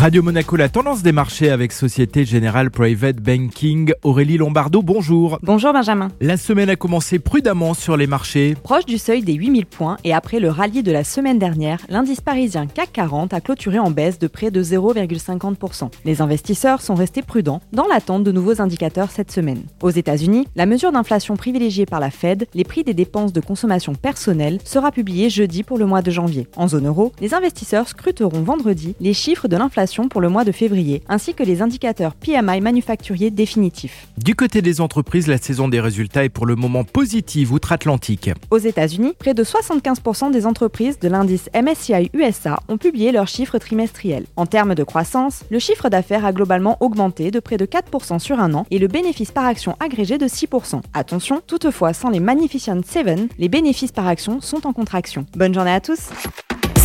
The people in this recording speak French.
Radio Monaco, la tendance des marchés avec Société Générale Private Banking. Aurélie Lombardo, bonjour. Bonjour Benjamin. La semaine a commencé prudemment sur les marchés. Proche du seuil des 8000 points et après le rallye de la semaine dernière, l'indice parisien CAC 40 a clôturé en baisse de près de 0,50%. Les investisseurs sont restés prudents dans l'attente de nouveaux indicateurs cette semaine. Aux États-Unis, la mesure d'inflation privilégiée par la Fed, les prix des dépenses de consommation personnelle, sera publiée jeudi pour le mois de janvier. En zone euro, les investisseurs scruteront vendredi les chiffres de l'inflation pour le mois de février, ainsi que les indicateurs PMI manufacturiers définitifs. Du côté des entreprises, la saison des résultats est pour le moment positive outre-Atlantique. Aux États-Unis, près de 75% des entreprises de l'indice MSCI USA ont publié leurs chiffres trimestriels. En termes de croissance, le chiffre d'affaires a globalement augmenté de près de 4% sur un an et le bénéfice par action agrégé de 6%. Attention, toutefois, sans les Magnificent 7, les bénéfices par action sont en contraction. Bonne journée à tous